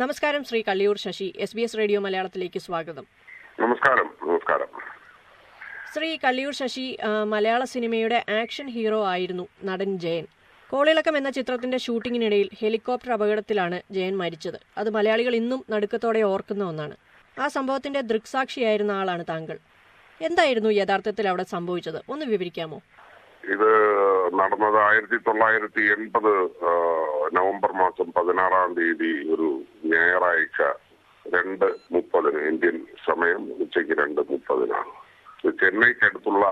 നമസ്കാരം Shri Kalliyoor Sasi S B S radio മലയാളത്തിലേക്ക് സ്വാഗതം. നമസ്കാരം നമസ്കാരം. ശ്രീ കള്ളിയൂർ ശശി മലയാള സിനിമയുടെ ആക്ഷൻ ഹീറോ ആയിരുന്നു നടൻ ജയൻ. കോളിളക്കം എന്ന ചിത്രത്തിന്റെ ഷൂട്ടിങ്ങിനിടയിൽ ഹെലികോപ്റ്റർ അപകടത്തിലാണ് ജയൻ മരിച്ചത്. അത് മലയാളികൾ ഇന്നും നടുക്കത്തോടെ ഓർക്കുന്ന ഒന്നാണ്. ആ സംഭവത്തിന്റെ ദൃക്സാക്ഷിയായിരുന്ന ആളാണ് താങ്കൾ. എന്തായിരുന്നു യഥാർത്ഥത്തിൽ അവിടെ സംഭവിച്ചത്? ഒന്ന് വിവരിക്കാമോ? ഇത് നടന്നത് ആയിരത്തി തൊള്ളായിരത്തി എൺപത് നവംബർ മാസം പതിനാറാം തീയതി ഒരു ഞായറാഴ്ച രണ്ട് മുപ്പതിന് ഇന്ത്യൻ സമയം ഉച്ചയ്ക്ക് രണ്ട് മുപ്പതിനാണ്. ചെന്നൈക്ക് ചെന്നൈക്കടുത്തുള്ള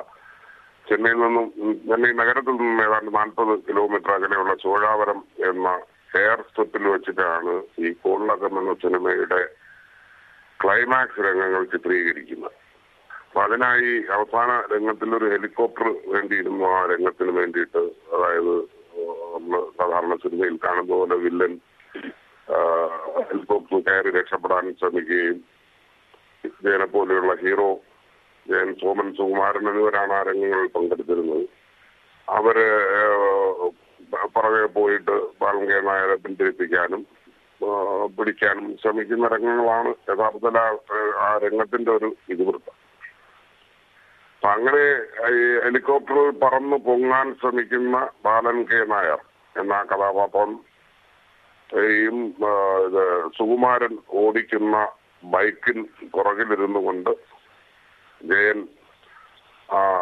ചെന്നൈയിൽ നിന്നും ചെന്നൈ നഗരത്തിൽ നിന്നും ഏതാണ്ട് നാൽപ്പത് കിലോമീറ്റർ അകലെയുള്ള ചോഴാവരം എന്ന ഹെയർ സ്ട്രിപ്പിൽ വെച്ചിട്ടാണ് ഈ കോളിളക്കം എന്ന സിനിമയുടെ ക്ലൈമാക്സ് രംഗങ്ങൾ ചിത്രീകരിക്കുന്നത്. അതിനായി അവസാന രംഗത്തിൽ ഒരു ഹെലികോപ്റ്റർ വേണ്ടിയിരുന്നു. ആ രംഗത്തിന് വേണ്ടിയിട്ട് അതായത് നമ്മൾ സാധാരണ സിനിമയിൽ കാണുന്ന പോലെ വില്ലൻ ഹെലികോപ്റ്റർ കയറി രക്ഷപ്പെടാൻ ശ്രമിക്കുകയും ജയനെ പോലെയുള്ള ഹീറോ ജയൻ സോമൻ സുകുമാരൻ എന്നിവരാണ് ആ രംഗങ്ങളിൽ പങ്കെടുത്തിരുന്നത്. അവർ പുറകെ പോയിട്ട് ബാലങ്കേ നായരെ പിന്തിരിപ്പിക്കാനും പിടിക്കാനും ശ്രമിക്കുന്ന രംഗങ്ങളാണ് യഥാർത്ഥത്തിൽ ആ രംഗത്തിന്റെ ഒരു ഇതിവൃത്തം. അപ്പൊ അങ്ങനെ ഈ ഹെലികോപ്റ്ററിൽ പറന്ന് പൊങ്ങാൻ ശ്രമിക്കുന്ന ബാലൻ കെ നായർ എന്ന കഥാപാത്രം ആ, സുകുമാരൻ ഓടിക്കുന്ന ബൈക്കിൽ പുറകിലിരുന്നു കൊണ്ട് ജയൻ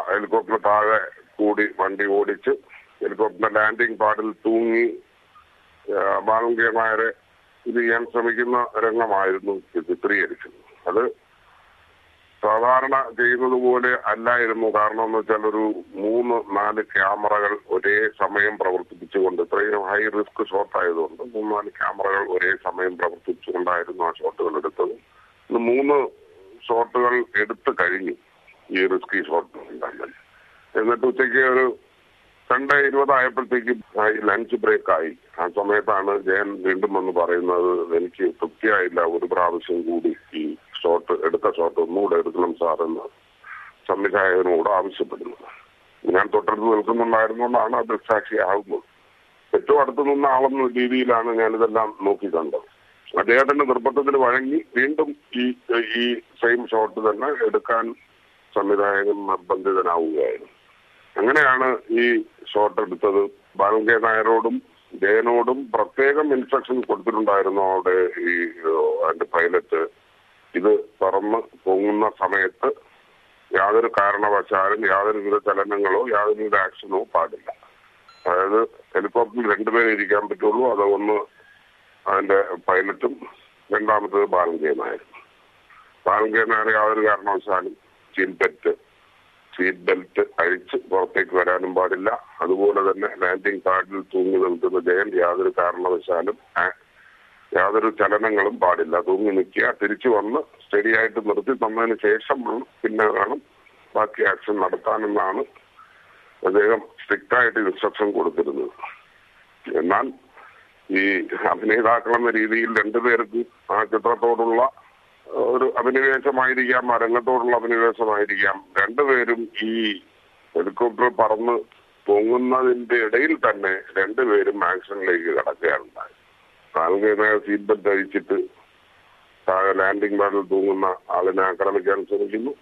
ഹെലികോപ്റ്റർ താഴെ കൂടി വണ്ടി ഓടിച്ച് ഹെലികോപ്റ്ററിന്റെ ലാൻഡിംഗ് പാഡിൽ തൂങ്ങി ബാലൻ കെ നായരെ ഇത് ചെയ്യാൻ ശ്രമിക്കുന്ന രംഗമായിരുന്നു ചിത്രീകരിച്ചത്. അത് സാധാരണ ചെയ്യുന്നത് പോലെ അല്ലായിരുന്നു. കാരണം എന്ന് വെച്ചാൽ ഒരു മൂന്ന് നാല് ക്യാമറകൾ ഒരേ സമയം പ്രവർത്തിപ്പിച്ചുകൊണ്ട് ഇത്രയും ഹൈ റിസ്ക് ഷോട്ട് ആയതുകൊണ്ട് മൂന്ന് നാല് ക്യാമറകൾ ഒരേ സമയം പ്രവർത്തിപ്പിച്ചുകൊണ്ടായിരുന്നു ആ ഷോട്ടുകൾ എടുത്തത്. ഇന്ന് മൂന്ന് ഷോട്ടുകൾ എടുത്തു കഴിഞ്ഞു ഈ റിസ്കി ഷോട്ട് ഉണ്ടാകാൻ എന്നിട്ട് ഉച്ചയ്ക്ക് ഒരു രണ്ട് ഇരുപതായപ്പോഴത്തേക്ക് ലഞ്ച് ബ്രേക്ക് ആയി. ആ സമയത്താണ് ജയൻ വീണ്ടും വന്ന് പറയുന്നത് എനിക്ക് തൃപ്തിയായില്ല. ഒരു പ്രാവശ്യം കൂടി ഷോട്ട് എടുത്ത ഷോട്ട് ഒന്നുകൂടെ എടുക്കണം സാർ എന്ന് സംവിധായകനോട് ആവശ്യപ്പെടുന്നു. ഞാൻ തൊട്ടടുത്ത് നിൽക്കുന്നുണ്ടായിരുന്നുകൊണ്ടാണ് അത് സാക്ഷിയാകുന്നത് ഏറ്റവും അടുത്ത് നിന്ന ആളെന്ന രീതിയിലാണ് ഞാനിതെല്ലാം നോക്കിക്കണ്ടത് അദ്ദേഹത്തിന്റെ നിർബന്ധത്തിന് വഴങ്ങി വീണ്ടും ഈ ഈ സെയിം ഷോട്ട് തന്നെ എടുക്കാൻ സംവിധായകൻ നിർബന്ധിതനാവുകയായിരുന്നു. അങ്ങനെയാണ് ഈ ഷോട്ട് എടുത്തത്. ബാലൻ കെ നായരോടും ജയനോടും പ്രത്യേകം ഇൻസ്ട്രക്ഷൻ കൊടുത്തിട്ടുണ്ടായിരുന്നു അവിടെ ഈ അതിന്റെ പൈലറ്റ് ഇത് പറന്ന് പൊങ്ങുന്ന സമയത്ത് യാതൊരു കാരണവശാലും യാതൊരുവിധ ചലനങ്ങളോ യാതൊരുവിധ ആക്ഷനോ പാടില്ല. അതായത് ഹെലികോപ്റ്ററിൽ രണ്ടുപേരെ ഇരിക്കാൻ പറ്റുള്ളൂ അത് ഒന്ന് അതിന്റെ പൈലറ്റും രണ്ടാമത്തത് ബാലങ്കേ നായർ ബാലൻ കെ നായർ യാതൊരു കാരണവശാലും ബെൽറ്റ് സീറ്റ് ബെൽറ്റ് അഴിച്ച് പുറത്തേക്ക് വരാനും പാടില്ല. അതുപോലെ തന്നെ ലാൻഡിംഗ് പാഡിൽ തൂങ്ങി നിൽക്കുന്ന ജയൻ യാതൊരു കാരണവശാലും യാതൊരു ചലനങ്ങളും പാടില്ല. തൂങ്ങി നിൽക്കുക തിരിച്ചു വന്ന് സ്റ്റഡി ആയിട്ട് നിർത്തി തന്നതിന് ശേഷം പിന്നെ വേണം ബാക്കി ആക്ഷൻ നടത്താനെന്നാണ് അദ്ദേഹം സ്ട്രിക്റ്റ് ആയിട്ട് ഇൻസ്ട്രക്ഷൻ കൊടുത്തിരുന്നത്. എന്നാൽ ഈ അഭിനേതാക്കൾ എന്ന രീതിയിൽ രണ്ടുപേർക്ക് ആ ചിത്രത്തോടുള്ള ഒരു അഭിനിവേശമായിരിക്കാം ആ രംഗത്തോടുള്ള അഭിനിവേശമായിരിക്കാം. രണ്ടുപേരും ഈ ഹെലികോപ്റ്റർ പറന്ന് പൊങ്ങുന്നതിന്റെ ഇടയിൽ തന്നെ രണ്ടുപേരും ആക്ഷനിലേക്ക് കടക്കുകയുണ്ടായി ആളുകളെ സീറ്റ് ബെൽറ്റ് ധരിച്ചിട്ട് താഴെ ലാൻഡിംഗ് പാഡിൽ തൂങ്ങുന്ന ആളിനെ ആക്രമിക്കാൻ ശ്രമിക്കുന്നു.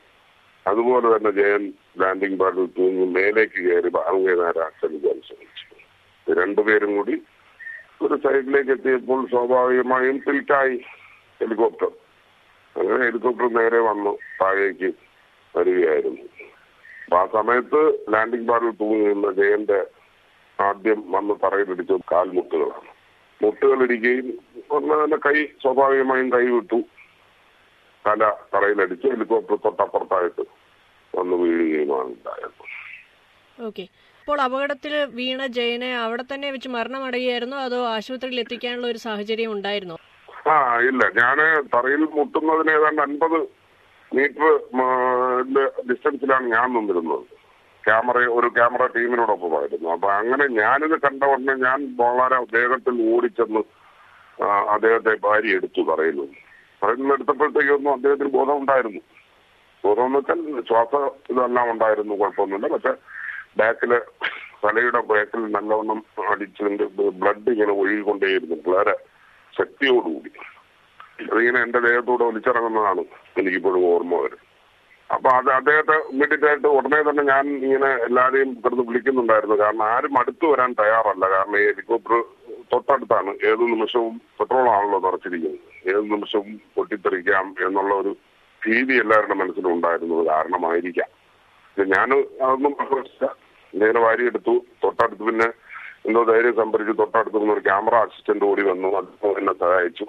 അതുപോലെ തന്നെ ജയൻ ലാൻഡിംഗ് പാഡിൽ തൂങ്ങി മേലേക്ക് കയറി ബാലുകേനാരെ ആക്രമിക്കാൻ ശ്രമിച്ചു. രണ്ടുപേരും കൂടി ഒരു സൈഡിലേക്ക് എത്തിയപ്പോൾ സ്വാഭാവികമായും തിൽറ്റായി ഹെലികോപ്റ്റർ അങ്ങനെ ഹെലികോപ്റ്റർ നേരെ വന്നു താഴേക്ക് വരികയായിരുന്നു. അപ്പൊ ആ സമയത്ത് ലാൻഡിംഗ് പാഡിൽ തൂങ്ങി നിന്ന ജയന്റെ ആദ്യം വന്ന് തറയിലിടിച്ച കാൽമുട്ടുകളാണ്. മുട്ടുകളിരിക്കുകയും നല്ല കൈ സ്വാഭാവികമായും കൈ വിട്ടു. തല തറയിലടിച്ച് ഹെലികോപ്റ്റർ തൊട്ടപ്പുറത്തായിട്ട് വന്ന് വീഴുകയുമാണ് ഉണ്ടായത് ഓക്കെ. അപ്പോൾ അപകടത്തിൽ വീണ ജയനെ അവിടെ തന്നെ വെച്ച് മരണമടയുകയായിരുന്നു അതോ ആശുപത്രിയിൽ എത്തിക്കാനുള്ള ഒരു സാഹചര്യം ഉണ്ടായിരുന്നോ? ആ ഇല്ല. ഞാൻ തറയിൽ മുട്ടുന്നതിന് ഏതാണ്ട് അൻപത് മീറ്റർ ഡിസ്റ്റൻസിലാണ് ഞാൻ നിന്നിരുന്നത്. ക്യാമറ ഒരു ക്യാമറ ടീമിനോടൊപ്പമായിരുന്നു അപ്പൊ അങ്ങനെ ഞാനിത് കണ്ട ഉടനെ ഞാൻ വളരെ വേഗത്തിൽ ഓടിച്ചെന്ന് അദ്ദേഹത്തെ ഭാര്യ എടുത്തു പറയുന്നു. പറയുന്നത് എടുത്തപ്പോഴത്തേക്കൊന്നും അദ്ദേഹത്തിന് ബോധം ഉണ്ടായിരുന്നു ബോധം എന്ന് വെച്ചാൽ ശ്വാസ ഇതെല്ലാം ഉണ്ടായിരുന്നു കുഴപ്പമൊന്നുമില്ല. പക്ഷെ ബാക്കിൽ തലയുടെ ബാക്കിൽ നല്ലവണ്ണം അടിച്ചതിന്റെ ബ്ലഡ് ഇങ്ങനെ ഒഴുകിക്കൊണ്ടേയിരുന്നു. വളരെ ശക്തിയോടുകൂടി. അതിങ്ങനെ എന്റെ ദേഹത്തൂടെ ഒലിച്ചിറങ്ങുന്നതാണ് എനിക്കിപ്പോഴും ഓർമ്മ വരും അപ്പൊ അത് അദ്ദേഹത്തെ ഇമ്മീഡിയറ്റ് ഉടനെ തന്നെ ഞാൻ ഇങ്ങനെ എല്ലാരെയും കിടന്ന് വിളിക്കുന്നുണ്ടായിരുന്നു. കാരണം ആരും അടുത്ത് വരാൻ തയ്യാറല്ല. കാരണം ഈ ഹെലികോപ്റ്റർ തൊട്ടടുത്താണ്. ഏത് നിമിഷവും പെട്രോൾ ആണല്ലോ നിറച്ചിരിക്കുന്നത്. ഏത് നിമിഷവും പൊട്ടിത്തെറിക്കാം എന്നുള്ള ഒരു ഭീതി എല്ലാവരുടെ മനസ്സിലും ഉണ്ടായിരുന്നത് കാരണമായിരിക്കാം ഞാൻ അതൊന്നും പ്രശ്നമില്ല നേരെ വാരിയെടുത്തു തൊട്ടടുത്ത് പിന്നെ എന്തോ ധൈര്യം സംഭരിച്ചു. തൊട്ടടുത്ത് നിന്ന് ഒരു ക്യാമറ അസിസ്റ്റന്റ് ഓടി വന്നു. അദ്ദേഹം എന്നെ സഹായിച്ചു.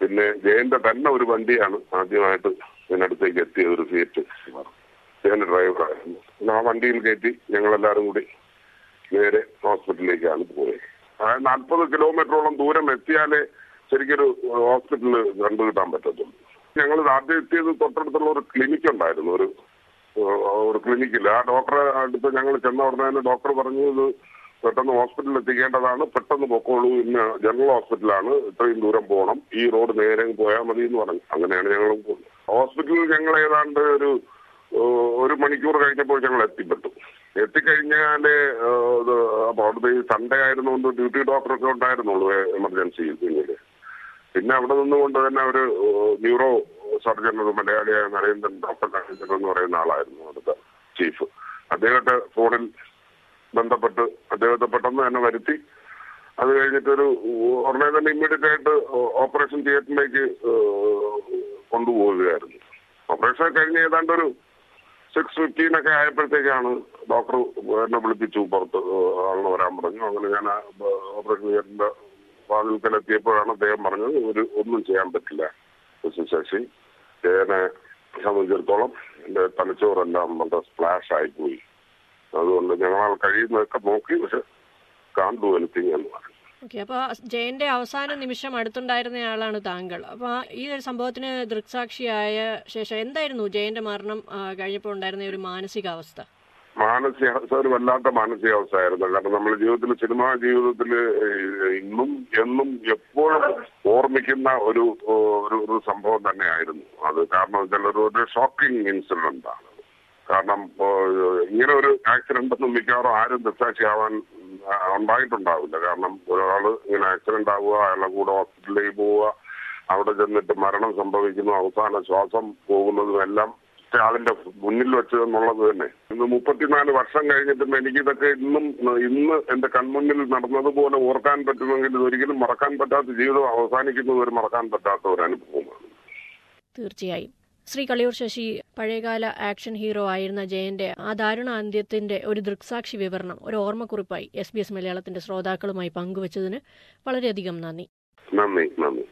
പിന്നെ ജയന്റെ തന്നെ ഒരു വണ്ടിയാണ് ആദ്യമായിട്ട് ഇതിനടുത്തേക്ക് എത്തിയത് ഒരു ഫിയറ്റ് ഞാൻ ഡ്രൈവറായിരുന്നു പിന്നെ ആ വണ്ടിയിൽ കയറ്റി ഞങ്ങളെല്ലാരും കൂടി നേരെ ഹോസ്പിറ്റലിലേക്കാണ് പോയത്. നാൽപ്പത് കിലോമീറ്ററോളം ദൂരം എത്തിയാലേ ശരിക്കൊരു ഹോസ്പിറ്റലിൽ കണ്ടുകിട്ടാൻ പറ്റത്തുള്ളൂ. ഞങ്ങൾ ആദ്യം എത്തിയത് തൊട്ടടുത്തുള്ള ഒരു ക്ലിനിക് ഉണ്ടായിരുന്നു. ഒരു ഒരു ക്ലിനിക്കിൽ ആ ഡോക്ടറെ അടുത്ത് ഞങ്ങൾ ചെന്ന ഉടനെ തന്നെ ഡോക്ടർ പറഞ്ഞു ഇത് പെട്ടെന്ന് ഹോസ്പിറ്റലിൽ എത്തിക്കേണ്ടതാണ്. പെട്ടെന്ന് പൊക്കോളൂ. ഇന്ന് ജനറൽ ഹോസ്പിറ്റലാണ് ഇത്രയും ദൂരം പോകണം ഈ റോഡ് നേരെ പോയാൽ മതി എന്ന് പറഞ്ഞു. അങ്ങനെയാണ് ഞങ്ങൾ ഹോസ്പിറ്റലിൽ ഞങ്ങൾ ഏതാണ്ട് ഒരു ഒരു മണിക്കൂർ കഴിഞ്ഞപ്പോൾ ഞങ്ങൾ എത്തിപ്പെട്ടു. എത്തിക്കഴിഞ്ഞാൽ ഇത് അപ്പൊ അവിടുത്തെ ഈ സൺഡേ ആയിരുന്നുകൊണ്ട് ഡ്യൂട്ടി ഡോക്ടറൊക്കെ ഉണ്ടായിരുന്നുള്ളൂ എമർജൻസി പിന്നീട്. പിന്നെ അവിടെ നിന്നുകൊണ്ട് തന്നെ ഒരു ന്യൂറോ സർജൻ ഒരു മലയാളിയായ നരേന്ദ്രൻ ഡോക്ടർ നരേന്ദ്രൻ എന്ന് പറയുന്ന ആളായിരുന്നു അവിടുത്തെ ചീഫ് അദ്ദേഹത്തെ ഫോണിൽ ബന്ധപ്പെട്ട് അദ്ദേഹത്തെ പെട്ടെന്ന് തന്നെ വരുത്തി. അത് കഴിഞ്ഞിട്ടൊരു ഉടനെ തന്നെ ഇമ്മീഡിയറ്റ് ആയിട്ട് ഓപ്പറേഷൻ തിയേറ്ററിലേക്ക് കൊണ്ടുപോവുകയായിരുന്നു. ഓപ്പറേഷൻ കഴിഞ്ഞ് ഏതാണ്ട് ഒരു സിക്സ് ഫിഫ്റ്റീൻ ഒക്കെ ആയപ്പോഴത്തേക്കാണ് ഡോക്ടർ എന്നെ വിളിപ്പിച്ചു പുറത്ത് ആളിനെ വരാൻ പറഞ്ഞു. അങ്ങനെ ഞാൻ ഓപ്പറേഷൻ തിയേറ്ററിന്റെ വാതിൽക്കലെത്തിയപ്പോഴാണ് അദ്ദേഹം പറഞ്ഞത് ഒരു ഒന്നും ചെയ്യാൻ പറ്റില്ല ശശി ജയനെ സംബന്ധിച്ചിടത്തോളം എന്റെ തലച്ചോറെല്ലാം വളരെ സ്പ്ലാഷ് ആയിപ്പോയി. അതുകൊണ്ട് ഞങ്ങളാൽ കഴിയുന്നതൊക്കെ നോക്കി പക്ഷെ കാണ്ടു എനിത്തിങ് എന്ന് പറഞ്ഞു ഓക്കെ അപ്പോൾ ജയന്റെ അവസാന നിമിഷം അടുത്തുണ്ടായിരുന്ന താങ്കൾ. അപ്പോൾ ഈ ഒരു സംഭവത്തിന് ദൃക്സാക്ഷിയായ ശേഷം എന്തായിരുന്നു ജയന്റെ മരണം കഴിഞ്ഞപ്പോൾ ഉണ്ടായിരുന്ന ഒരു മാനസികാവസ്ഥ? മാനസികാവസ്ഥ ഒരു വല്ലാത്ത മാനസികാവസ്ഥയായിരുന്നു. കാരണം നമ്മുടെ ജീവിതത്തിൽ സിനിമാ ജീവിതത്തിൽ ഇന്നും എന്നും എപ്പോഴും ഓർമ്മിക്കുന്ന ഒരു ഒരു സംഭവം തന്നെയായിരുന്നു. അത് കാരണം വെച്ചാൽ ഒരു ഷോക്കിംഗ് ഇൻസിഡന്റ് ആണ്. കാരണം ഇങ്ങനെ ഒരു ആക്സിഡന്റ് ഒന്നും മിക്കവാറും ആരും ദൃക്സാക്ഷിയാവാൻ ഉണ്ടായിട്ടുണ്ടാവില്ല. കാരണം ഒരാൾ ഇങ്ങനെ ആക്സിഡന്റ് ആവുക അയാളുടെ കൂടെ ഹോസ്പിറ്റലിലേക്ക് പോവുക അവിടെ ചെന്നിട്ട് മരണം സംഭവിക്കുന്നു അവസാന ശ്വാസം പോകുന്നതും എല്ലാം ആളിന്റെ മുന്നിൽ വെച്ചത് എന്നുള്ളത് തന്നെ. ഇന്ന് മുപ്പത്തിനാല് വർഷം കഴിഞ്ഞിട്ടും എനിക്കിതൊക്കെ ഇന്നും ഇന്ന് എന്റെ കൺമുന്നിൽ നടന്നതുപോലെ ഓർക്കാൻ പറ്റുമെങ്കിൽ ഇതൊരിക്കലും മറക്കാൻ പറ്റാത്ത ജീവിതം അവസാനിക്കുന്നത് ഒരു മറക്കാൻ പറ്റാത്ത ഒരു അനുഭവമാണ്. തീർച്ചയായും. ശ്രീ കളിയൂർ ശശി പഴയകാല ആക്ഷൻ ഹീറോ ആയിരുന്ന ജയന്റെ ആ ദാരുണ അന്ത്യത്തിന്റെ ഒരു ദൃക്സാക്ഷി വിവരണം ഒരു ഓർമ്മക്കുറിപ്പായി എസ് ബി എസ് മലയാളത്തിന്റെ ശ്രോതാക്കളുമായി പങ്കുവച്ചതിന് വളരെയധികം നന്ദി. നന്ദി നന്ദി.